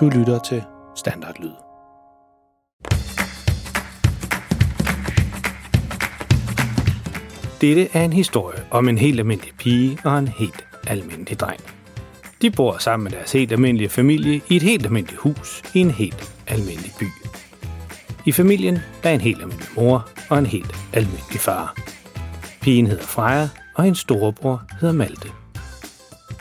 Du lytter til Standardlyd. Dette er en historie om en helt almindelig pige og en helt almindelig dreng. De bor sammen med deres helt almindelige familie i et helt almindeligt hus i en helt almindelig by. I familien er en helt almindelig mor og en helt almindelig far. Pigen hedder Freja, og hendes storebror hedder Malte.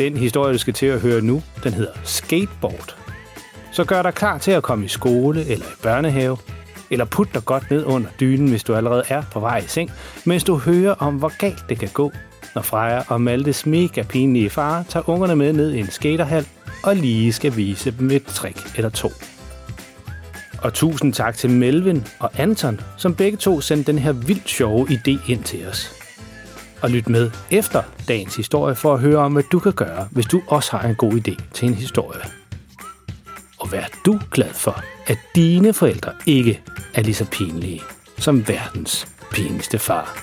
Den historie, du skal til at høre nu, den hedder Skateboard. Så gør dig klar til at komme i skole eller i børnehave, eller put dig godt ned under dynen, hvis du allerede er på vej i seng, mens du hører om, hvor galt det kan gå, når Freja og Maltes mega pinlige far tager ungerne med ned i en skaterhal og lige skal vise dem et trick eller to. Og tusind tak til Melvin og Anton, som begge to sendte den her vildt sjove idé ind til os. Og lyt med efter dagens historie for at høre om, hvad du kan gøre, hvis du også har en god idé til en historie. Og vær du glad for, at dine forældre ikke er lige så pinlige som verdens pinligste far.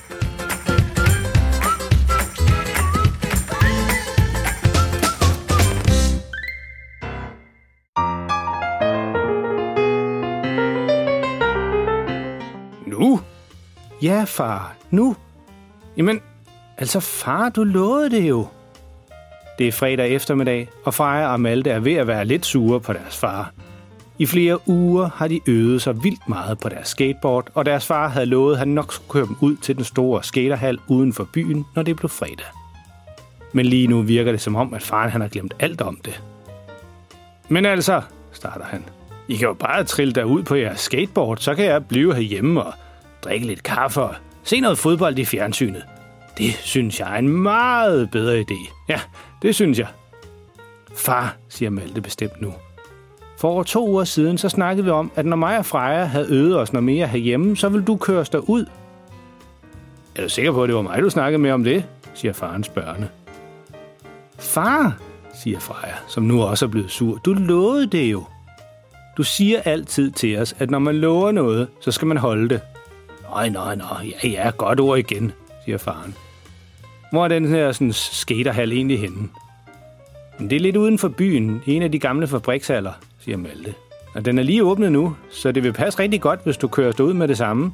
Nu? Ja, far. Nu? Jamen, altså far, du lovede det jo. Det er fredag eftermiddag, og Freja og Malte er ved at være lidt sure på deres far. I flere uger har de øvet sig vildt meget på deres skateboard, og deres far havde lovet, at han nok skulle køre dem ud til den store skaterhal uden for byen, når det blev fredag. Men lige nu virker det som om, at faren han har glemt alt om det. Men altså, starter han. I kan jo bare trille derud på jeres skateboard, så kan jeg blive herhjemme og drikke lidt kaffe og se noget fodbold i fjernsynet. Det synes jeg er en meget bedre idé. Ja, det synes jeg. Far, siger Malte bestemt nu. For over to uger siden, så snakkede vi om, at når mig og Freja havde øvet os noget mere herhjemme, så vil du køre os derud. Er du sikker på, at det var mig, du snakkede med om det? siger faren spørgende. Far, siger Freja, som nu også er blevet sur. Du lovede det jo. Du siger altid til os, at når man lover noget, så skal man holde det. Nej, nej, nej, ja, ja, godt ord igen, siger faren. Hvor er den her sådan, skaterhal egentlig henne? Men det er lidt uden for byen, i en af de gamle fabrikshaller, siger Malte. Og den er lige åbnet nu, så det vil passe rigtig godt, hvis du kører derud med det samme.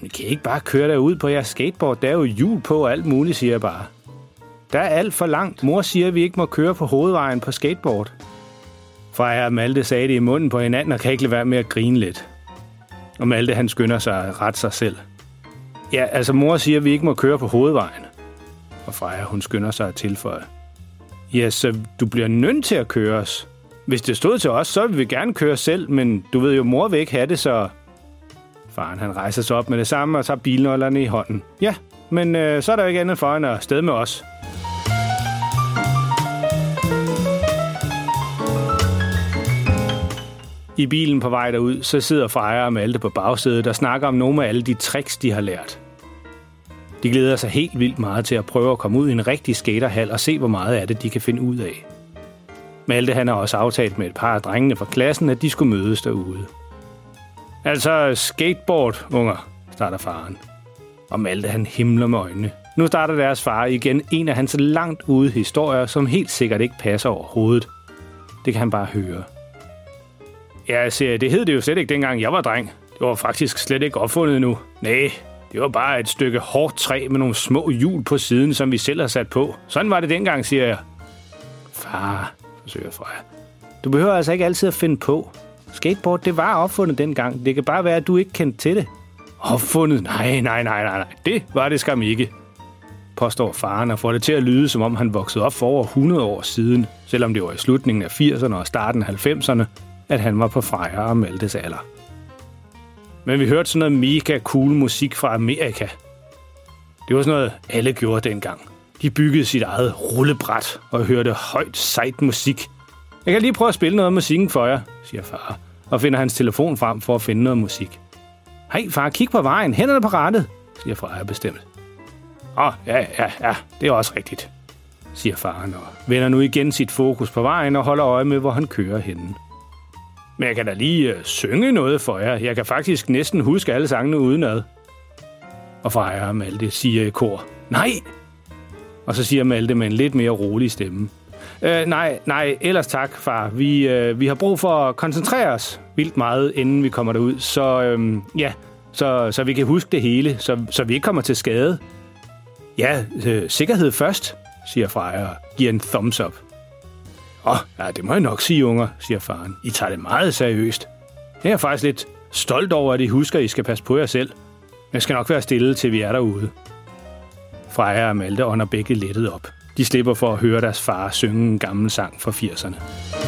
Men kan I ikke bare køre derud på jeres skateboard? Der er jo hjul på og alt muligt, siger jeg bare. Der er alt for langt. Mor siger, at vi ikke må køre på hovedvejen på skateboard. Freja og Malte sagde det i munden på hinanden og kan ikke lade være med at grine lidt. Og Malte han skynder sig at rette sig selv. Ja, altså mor siger, at vi ikke må køre på hovedvejen. Og Freja hun skynder sig at tilføje. Ja, så du bliver nødt til at køre os. Hvis det stod til os, så ville vi gerne køre selv, men du ved jo, mor vil ikke have det, så... Faren han rejser sig op med det samme og tager bilnøglerne i hånden. Ja, men øh, så er der jo ikke andet for end at sted med os. I bilen på vej derud, så sidder Freja og Malte på bagsædet og snakker om nogle af alle de tricks, de har lært. De glæder sig helt vildt meget til at prøve at komme ud i en rigtig skaterhal og se, hvor meget af det de kan finde ud af. Malte han har også aftalt med et par af drengene fra klassen, at de skulle mødes derude. Altså skateboard, unger, starter faren. Og Malte han himler med øjnene. Nu starter deres far igen en af hans langt ude historier, som helt sikkert ikke passer overhovedet. Det kan han bare høre. Ja, jeg det hed det jo slet ikke dengang jeg var dreng. Det var faktisk slet ikke opfundet nu. Nej, det var bare et stykke hårdt træ med nogle små hjul på siden, som vi selv har sat på. Sådan var det dengang, siger jeg. Far, forsøger Freja. Du behøver altså ikke altid at finde på. Skateboard, det var opfundet dengang. Det kan bare være, at du ikke kendte til det. Opfundet? Nej, nej, nej, nej, nej. Det var det skam ikke. Påstår faren og får det til at lyde, som om han voksede op for over 100 år siden, selvom det var i slutningen af 80'erne og starten af 90'erne, at han var på Freja og Maltes alder. Men vi hørte sådan noget mega cool musik fra Amerika. Det var sådan noget, alle gjorde dengang. De byggede sit eget rullebræt og hørte højt, sejt musik. Jeg kan lige prøve at spille noget af musikken for jer, siger far, og finder hans telefon frem for at finde noget musik. Hej far, kig på vejen, hænderne på rettet, siger Freja bestemt. Åh, oh, ja, ja, ja, det er også rigtigt, siger faren og vender nu igen sit fokus på vejen og holder øje med, hvor han kører henne. Men jeg kan da lige øh, synge noget for jer. Jeg kan faktisk næsten huske alle sangene udenad. Og Freja Malte siger i kor, nej! Og så siger Malte med en lidt mere rolig stemme, Øh, nej, nej, ellers tak, far. Vi, øh, vi har brug for at koncentrere os vildt meget, inden vi kommer derud. Så øh, ja, så, så vi kan huske det hele, så, så vi ikke kommer til skade. Ja, øh, sikkerhed først, siger Freja og giver en thumbs up. Åh, oh, ja, det må jeg nok sige, unger, siger faren. I tager det meget seriøst. Jeg er faktisk lidt stolt over, at I husker, at I skal passe på jer selv. Jeg skal nok være stille, til vi er derude. Freja og Malte ånder begge lettet op. De slipper for at høre deres far synge en gammel sang fra 80'erne.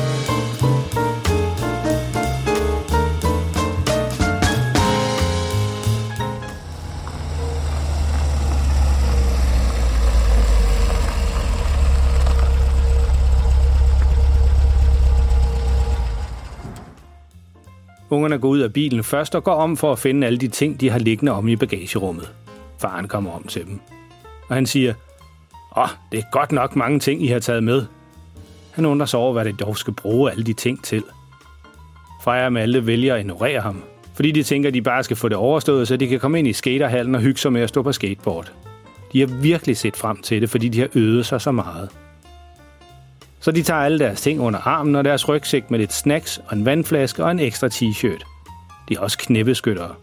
Ungerne går ud af bilen først og går om for at finde alle de ting, de har liggende om i bagagerummet. Faren kommer om til dem. Og han siger, Åh, oh, det er godt nok mange ting, I har taget med. Han undrer sig over, hvad det dog skal bruge alle de ting til. Freja og Malte vælger at ignorere ham, fordi de tænker, at de bare skal få det overstået, så de kan komme ind i skaterhallen og hygge sig med at stå på skateboard. De har virkelig set frem til det, fordi de har øvet sig så meget. Så de tager alle deres ting under armen og deres rygsæk med lidt snacks og en vandflaske og en ekstra t-shirt. De er også knæbeskyttere.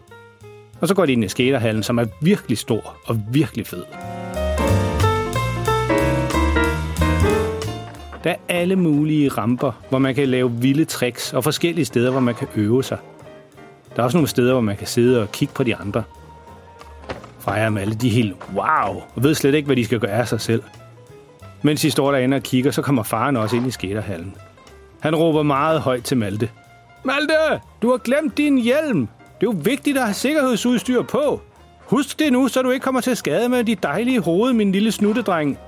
Og så går de ind i skaterhallen, som er virkelig stor og virkelig fed. Der er alle mulige ramper, hvor man kan lave vilde tricks, og forskellige steder, hvor man kan øve sig. Der er også nogle steder, hvor man kan sidde og kigge på de andre. Freja med alle de helt wow, og ved slet ikke, hvad de skal gøre af sig selv. Mens de står derinde og kigger, så kommer faren også ind i skaterhallen. Han råber meget højt til Malte. Malte, du har glemt din hjelm. Det er jo vigtigt at have sikkerhedsudstyr på. Husk det nu, så du ikke kommer til skade med dit dejlige hoved, min lille snuttedreng.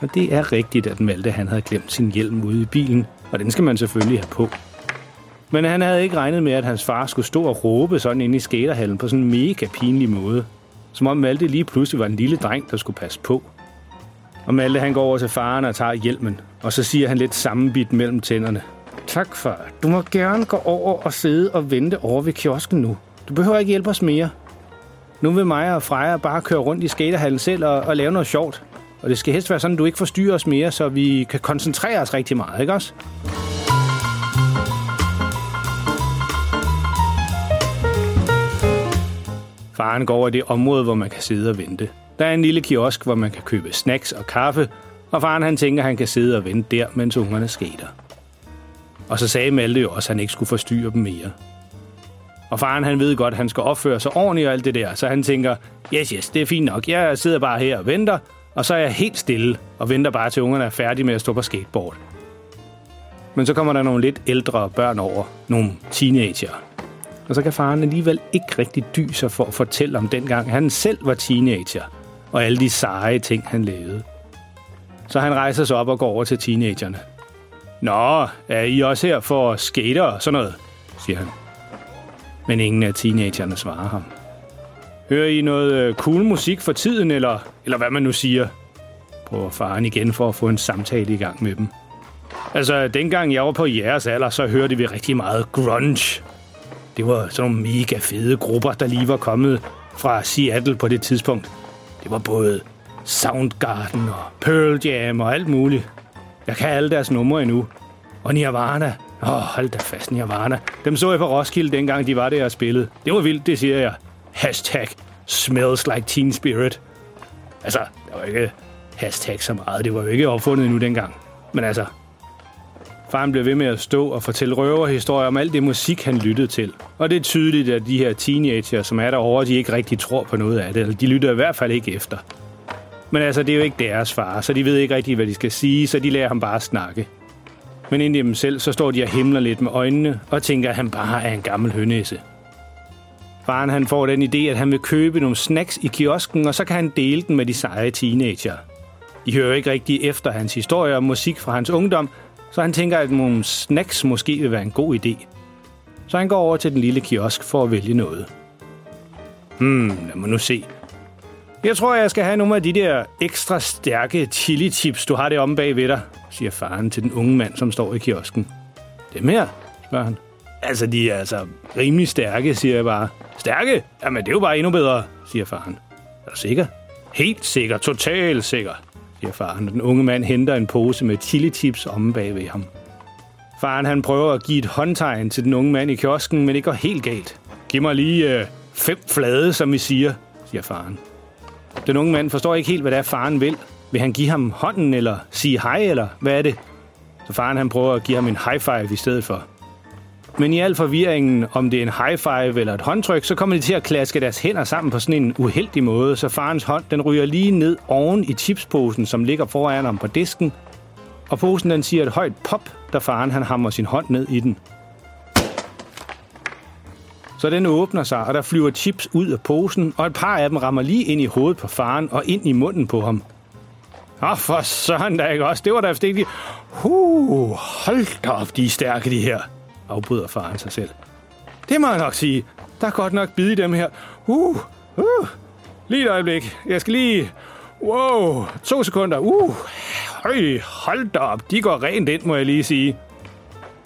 Og det er rigtigt, at Malte han havde glemt sin hjelm ude i bilen, og den skal man selvfølgelig have på. Men han havde ikke regnet med, at hans far skulle stå og råbe sådan inde i skaterhallen på sådan en mega pinlig måde. Som om Malte lige pludselig var en lille dreng, der skulle passe på. Og Malte han går over til faren og tager hjelmen, og så siger han lidt sammenbit mellem tænderne. Tak far, du må gerne gå over og sidde og vente over ved kiosken nu. Du behøver ikke hjælpe os mere. Nu vil mig og Freja bare køre rundt i skaterhallen selv og, og lave noget sjovt. Og det skal helst være sådan, at du ikke forstyrrer os mere, så vi kan koncentrere os rigtig meget, ikke også? Faren går over i det område, hvor man kan sidde og vente. Der er en lille kiosk, hvor man kan købe snacks og kaffe, og faren han tænker, at han kan sidde og vente der, mens ungerne skater. Og så sagde Malte jo også, at han ikke skulle forstyrre dem mere. Og faren han ved godt, at han skal opføre sig ordentligt og alt det der, så han tænker, yes, yes, det er fint nok. Jeg sidder bare her og venter, og så er jeg helt stille og venter bare til ungerne er færdige med at stå på skateboard. Men så kommer der nogle lidt ældre børn over, nogle teenager. Og så kan faren alligevel ikke rigtig dyse for at fortælle om dengang han selv var teenager, og alle de seje ting, han lavede. Så han rejser sig op og går over til teenagerne. Nå, er I også her for skater og sådan noget, siger han. Men ingen af teenagerne svarer ham. Hører I noget øh, cool musik for tiden, eller, eller hvad man nu siger? Prøver faren igen for at få en samtale i gang med dem. Altså, dengang jeg var på jeres alder, så hørte vi rigtig meget grunge. Det var sådan nogle mega fede grupper, der lige var kommet fra Seattle på det tidspunkt. Det var både Soundgarden og Pearl Jam og alt muligt. Jeg kan alle deres numre endnu. Og Nirvana. Åh, oh, hold da fast, Nirvana. Dem så jeg på Roskilde, dengang de var der og spillede. Det var vildt, det siger jeg. Hashtag smells like teen spirit. Altså, der var ikke hashtag så meget. Det var jo ikke opfundet endnu dengang. Men altså, faren blev ved med at stå og fortælle røverhistorier om alt det musik, han lyttede til. Og det er tydeligt, at de her teenager, som er derovre, de ikke rigtig tror på noget af det. Eller de lytter i hvert fald ikke efter. Men altså, det er jo ikke deres far, så de ved ikke rigtig, hvad de skal sige, så de lærer ham bare at snakke. Men inde i dem selv, så står de og himler lidt med øjnene og tænker, at han bare er en gammel hønæse. Faren han får den idé, at han vil købe nogle snacks i kiosken, og så kan han dele den med de seje teenager. De hører ikke rigtig efter hans historie om musik fra hans ungdom, så han tænker, at nogle snacks måske vil være en god idé. Så han går over til den lille kiosk for at vælge noget. Hmm, lad mig nu se. Jeg tror, jeg skal have nogle af de der ekstra stærke chili chips, du har det omme bag ved dig, siger faren til den unge mand, som står i kiosken. Dem her, spørger han. Altså, de er altså rimelig stærke, siger jeg bare. Stærke? Jamen, det er jo bare endnu bedre, siger faren. Er du sikker? Helt sikker, totalt sikker, siger faren. Den unge mand henter en pose med chili chips omme bag ved ham. Faren han prøver at give et håndtegn til den unge mand i kiosken, men det går helt galt. Giv mig lige øh, fem flade, som vi siger, siger faren. Den unge mand forstår ikke helt, hvad det er, faren vil. Vil han give ham hånden, eller sige hej, eller hvad er det? Så faren han prøver at give ham en high five i stedet for. Men i al forvirringen, om det er en high five eller et håndtryk, så kommer de til at klaske deres hænder sammen på sådan en uheldig måde, så farens hånd den ryger lige ned oven i chipsposen, som ligger foran ham på disken. Og posen den siger et højt pop, da faren han hammer sin hånd ned i den. Så den åbner sig, og der flyver chips ud af posen, og et par af dem rammer lige ind i hovedet på faren og ind i munden på ham. Åh, for søren da ikke også. Det var da ikke Huh, hold da op, de er stærke, de her afbryder faren sig selv. Det må jeg nok sige. Der er godt nok bid i dem her. Uh, uh. Lige et øjeblik. Jeg skal lige... Wow, to sekunder. Uh, høj, hold da op. De går rent ind, må jeg lige sige.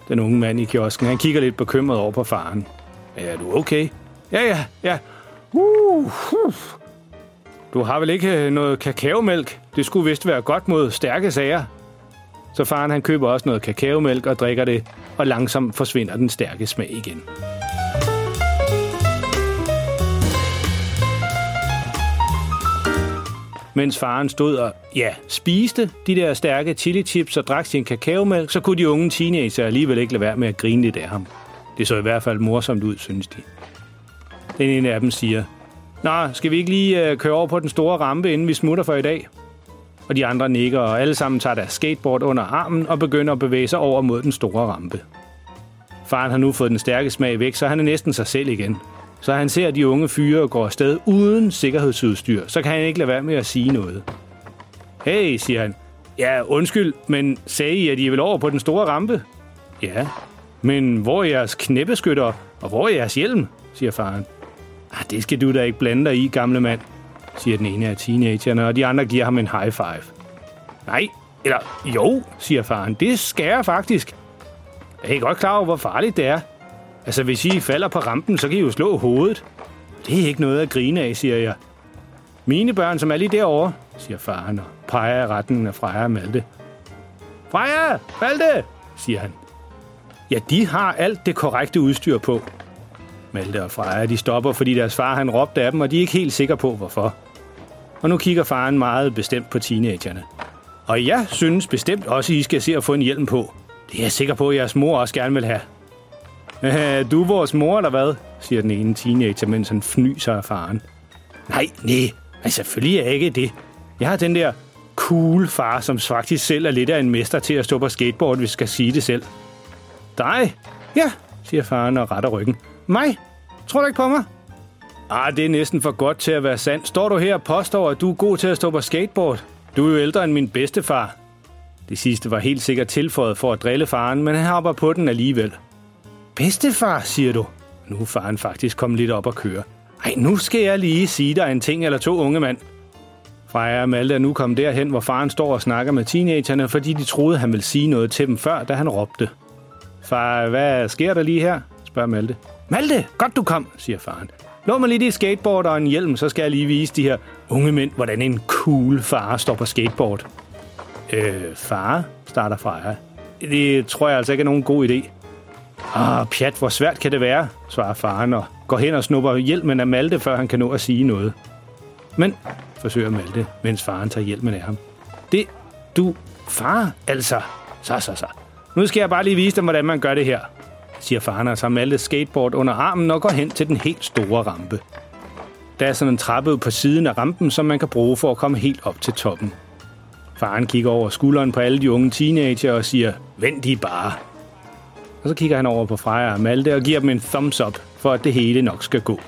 Den unge mand i kiosken, han kigger lidt bekymret over på faren. Er du okay? Ja, ja, ja. Uh, uh. Du har vel ikke øh, noget kakaomælk? Det skulle vist være godt mod stærke sager. Så faren han køber også noget kakaomælk og drikker det, og langsomt forsvinder den stærke smag igen. Mens faren stod og, ja, spiste de der stærke chili chips og drak sin kakaomælk, så kunne de unge teenager alligevel ikke lade være med at grine lidt af ham. Det så i hvert fald morsomt ud, synes de. Den ene af dem siger, Nå, skal vi ikke lige øh, køre over på den store rampe, inden vi smutter for i dag? Og de andre nikker, og alle sammen tager deres skateboard under armen og begynder at bevæge sig over mod den store rampe. Faren har nu fået den stærke smag væk, så han er næsten sig selv igen. Så han ser de unge fyre gå afsted uden sikkerhedsudstyr, så kan han ikke lade være med at sige noget. Hey, siger han. Ja, undskyld, men sagde I, at I vil over på den store rampe? Ja, men hvor er jeres knæbeskytter, og hvor er jeres hjelm? siger faren. Ah, det skal du da ikke blande dig i, gamle mand siger den ene af teenagerne, og de andre giver ham en high five. Nej, eller jo, siger faren. Det skal jeg faktisk. Jeg er godt klar over, hvor farligt det er. Altså, hvis I falder på rampen, så kan I jo slå hovedet. Det er ikke noget at grine af, siger jeg. Mine børn, som er lige derovre, siger faren og peger i retten af Freja og Malte. Freja, Malte, siger han. Ja, de har alt det korrekte udstyr på. Malte og Freja, de stopper, fordi deres far han råbte af dem, og de er ikke helt sikre på, hvorfor. Og nu kigger faren meget bestemt på teenagerne. Og jeg synes bestemt også, at I skal se at få en hjelm på. Det er jeg sikker på, at jeres mor også gerne vil have. Øh, du er vores mor, eller hvad? siger den ene teenager, mens han fnyser af faren. Nej, nej, altså, selvfølgelig er jeg ikke det. Jeg har den der cool far, som faktisk selv er lidt af en mester til at stå på skateboard, hvis vi skal sige det selv. Dig? Ja, siger faren og retter ryggen. Mig? Tror du ikke på mig? Ah, det er næsten for godt til at være sandt. Står du her og påstår, at du er god til at stå på skateboard? Du er jo ældre end min bedstefar. Det sidste var helt sikkert tilføjet for at drille faren, men han hopper på den alligevel. Bedstefar, siger du? Nu er faren faktisk kommet lidt op og køre. Ej, nu skal jeg lige sige dig en ting eller to, unge mand. Freja og Malte er nu kommet derhen, hvor faren står og snakker med teenagerne, fordi de troede, han ville sige noget til dem før, da han råbte. Far, hvad sker der lige her? spørger Malte. Malte, godt du kom, siger faren. Lån mig lige dit skateboard og en hjelm, så skal jeg lige vise de her unge mænd, hvordan en cool far står på skateboard. Øh, far, starter Freja. Det tror jeg altså ikke er nogen god idé. Ah, pjat, hvor svært kan det være, svarer faren og går hen og snupper hjelmen af Malte, før han kan nå at sige noget. Men, forsøger Malte, mens faren tager hjelmen af ham. Det, du, far, altså. Så, så, så. Nu skal jeg bare lige vise dem, hvordan man gør det her siger faren og tager Malte skateboard under armen og går hen til den helt store rampe. Der er sådan en trappe på siden af rampen, som man kan bruge for at komme helt op til toppen. Faren kigger over skulderen på alle de unge teenager og siger, vent de bare. Og så kigger han over på Freja og Malte og giver dem en thumbs up, for at det hele nok skal gå.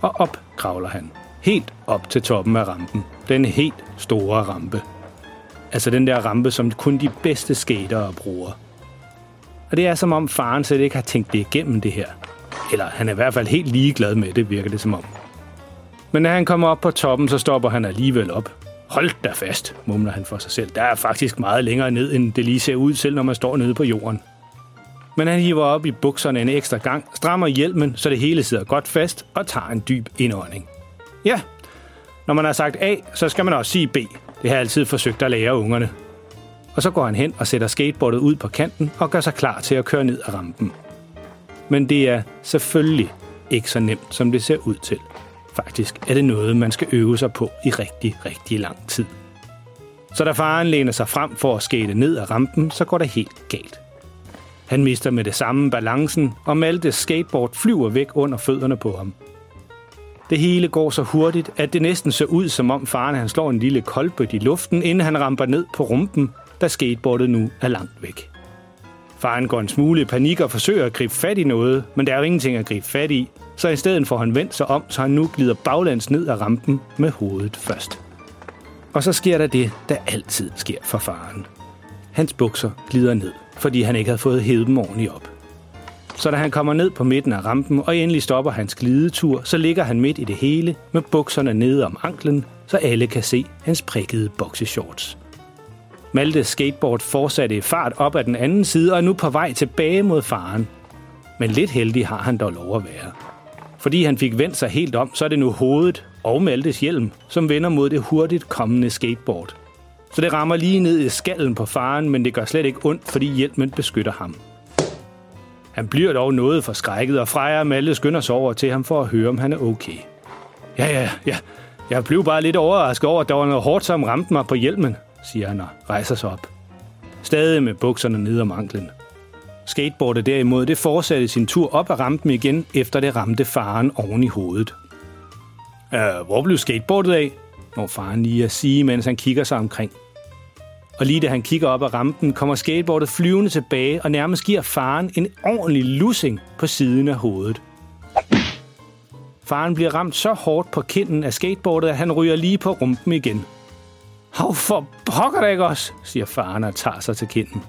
og op kravler han. Helt op til toppen af rampen. Den helt store rampe. Altså den der rampe, som kun de bedste skatere bruger. Og det er som om faren slet ikke har tænkt det igennem det her. Eller han er i hvert fald helt ligeglad med det, virker det som om. Men når han kommer op på toppen, så stopper han alligevel op. Hold da fast, mumler han for sig selv. Der er faktisk meget længere ned, end det lige ser ud, selv når man står nede på jorden. Men han hiver op i bukserne en ekstra gang, strammer hjelmen, så det hele sidder godt fast, og tager en dyb indånding. Ja, når man har sagt A, så skal man også sige B. Det har jeg altid forsøgt at lære ungerne. Og så går han hen og sætter skateboardet ud på kanten og gør sig klar til at køre ned ad rampen. Men det er selvfølgelig ikke så nemt, som det ser ud til. Faktisk er det noget, man skal øve sig på i rigtig, rigtig lang tid. Så da faren læner sig frem for at skate ned ad rampen, så går det helt galt. Han mister med det samme balancen, og Maltes skateboard flyver væk under fødderne på ham. Det hele går så hurtigt, at det næsten ser ud, som om faren han slår en lille koldbøt i luften, inden han ramper ned på rumpen, da skateboardet nu er langt væk. Faren går en smule i panik og forsøger at gribe fat i noget, men der er jo ingenting at gribe fat i, så i stedet får han vendt sig om, så han nu glider baglands ned ad rampen med hovedet først. Og så sker der det, der altid sker for faren. Hans bukser glider ned, fordi han ikke havde fået hævet dem ordentligt op. Så da han kommer ned på midten af rampen og endelig stopper hans glidetur, så ligger han midt i det hele med bukserne nede om anklen, så alle kan se hans prikkede bokseshorts. Maltes skateboard fortsatte i fart op ad den anden side og er nu på vej tilbage mod faren. Men lidt heldig har han dog lov at være. Fordi han fik vendt sig helt om, så er det nu hovedet og Maltes hjelm, som vender mod det hurtigt kommende skateboard. Så det rammer lige ned i skallen på faren, men det gør slet ikke ondt, fordi hjelmen beskytter ham. Han bliver dog noget forskrækket, og Freja og Malte skynder sig over til ham for at høre, om han er okay. Ja, ja, ja. Jeg blev bare lidt overrasket over, at der var noget hårdt, som ramte mig på hjelmen, siger han og rejser sig op. Stadig med bukserne ned om anklen. Skateboardet derimod, det fortsatte sin tur op ad rampen igen, efter det ramte faren oven i hovedet. Øh, hvor blev skateboardet af? Når faren lige at sige, mens han kigger sig omkring. Og lige da han kigger op ad rampen, kommer skateboardet flyvende tilbage og nærmest giver faren en ordentlig lussing på siden af hovedet. Faren bliver ramt så hårdt på kinden af skateboardet, at han ryger lige på rumpen igen. Hav for pokker ikke også, siger faren og tager sig til kinden.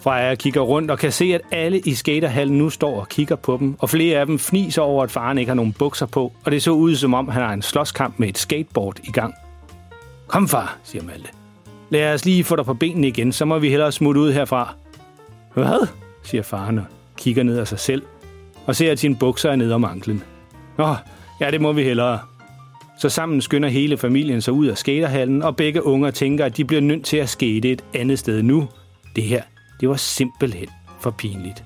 Freja kigger rundt og kan se, at alle i skaterhallen nu står og kigger på dem, og flere af dem fniser over, at faren ikke har nogen bukser på, og det så ud, som om han har en slåskamp med et skateboard i gang. Kom far, siger Malte. Lad os lige få dig på benene igen, så må vi hellere smutte ud herfra. Hvad? siger faren og kigger ned af sig selv, og ser, at sine bukser er nede om anklen. Nå, ja, det må vi hellere. Så sammen skynder hele familien sig ud af skaterhallen, og begge unger tænker, at de bliver nødt til at skate et andet sted nu. Det her, det var simpelthen for pinligt.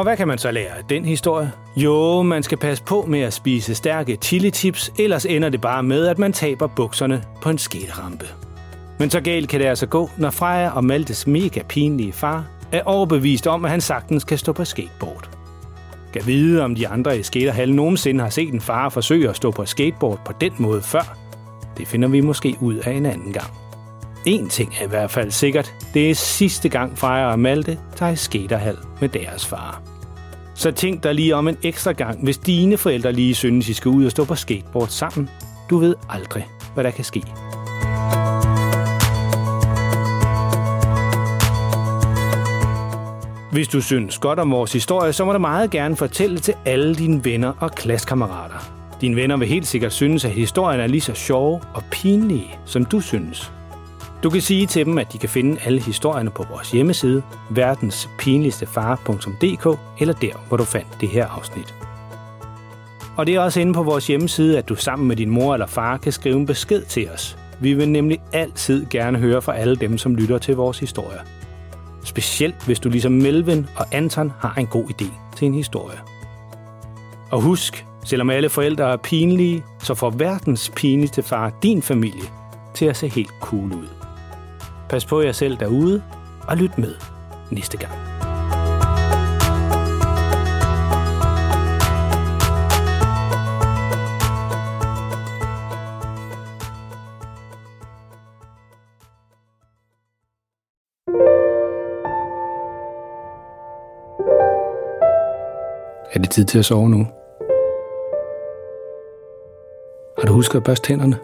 Og hvad kan man så lære af den historie? Jo, man skal passe på med at spise stærke chili chips, ellers ender det bare med, at man taber bukserne på en skaterampe. Men så galt kan det altså gå, når Freja og Maltes mega pinlige far er overbevist om, at han sagtens kan stå på skateboard. Kan vide, om de andre i skaterhallen nogensinde har set en far forsøge at stå på skateboard på den måde før. Det finder vi måske ud af en anden gang. En ting er i hvert fald sikkert. Det er sidste gang Freja og Malte tager i skaterhal med deres far. Så tænk dig lige om en ekstra gang, hvis dine forældre lige synes, I skal ud og stå på skateboard sammen. Du ved aldrig, hvad der kan ske. Hvis du synes godt om vores historie, så må du meget gerne fortælle til alle dine venner og klassekammerater. Dine venner vil helt sikkert synes, at historien er lige så sjov og pinlig, som du synes. Du kan sige til dem, at de kan finde alle historierne på vores hjemmeside, verdenspinligstefar.dk eller der, hvor du fandt det her afsnit. Og det er også inde på vores hjemmeside, at du sammen med din mor eller far kan skrive en besked til os. Vi vil nemlig altid gerne høre fra alle dem, som lytter til vores historier. Specielt hvis du ligesom Melvin og Anton har en god idé til en historie. Og husk, selvom alle forældre er pinlige, så får verdens pinligste far din familie til at se helt cool ud. Pas på jer selv derude, og lyt med næste gang. Er det tid til at sove nu? Har du husket at børste tænderne?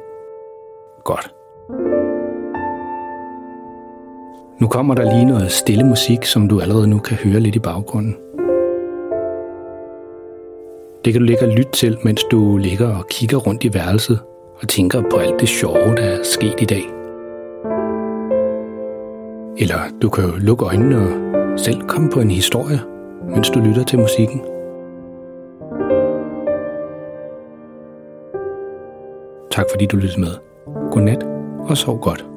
Godt. Nu kommer der lige noget stille musik, som du allerede nu kan høre lidt i baggrunden. Det kan du ligge og lytte til, mens du ligger og kigger rundt i værelset og tænker på alt det sjove, der er sket i dag. Eller du kan jo lukke øjnene og selv komme på en historie, mens du lytter til musikken. Tak fordi du lyttede med. Godnat og sov godt.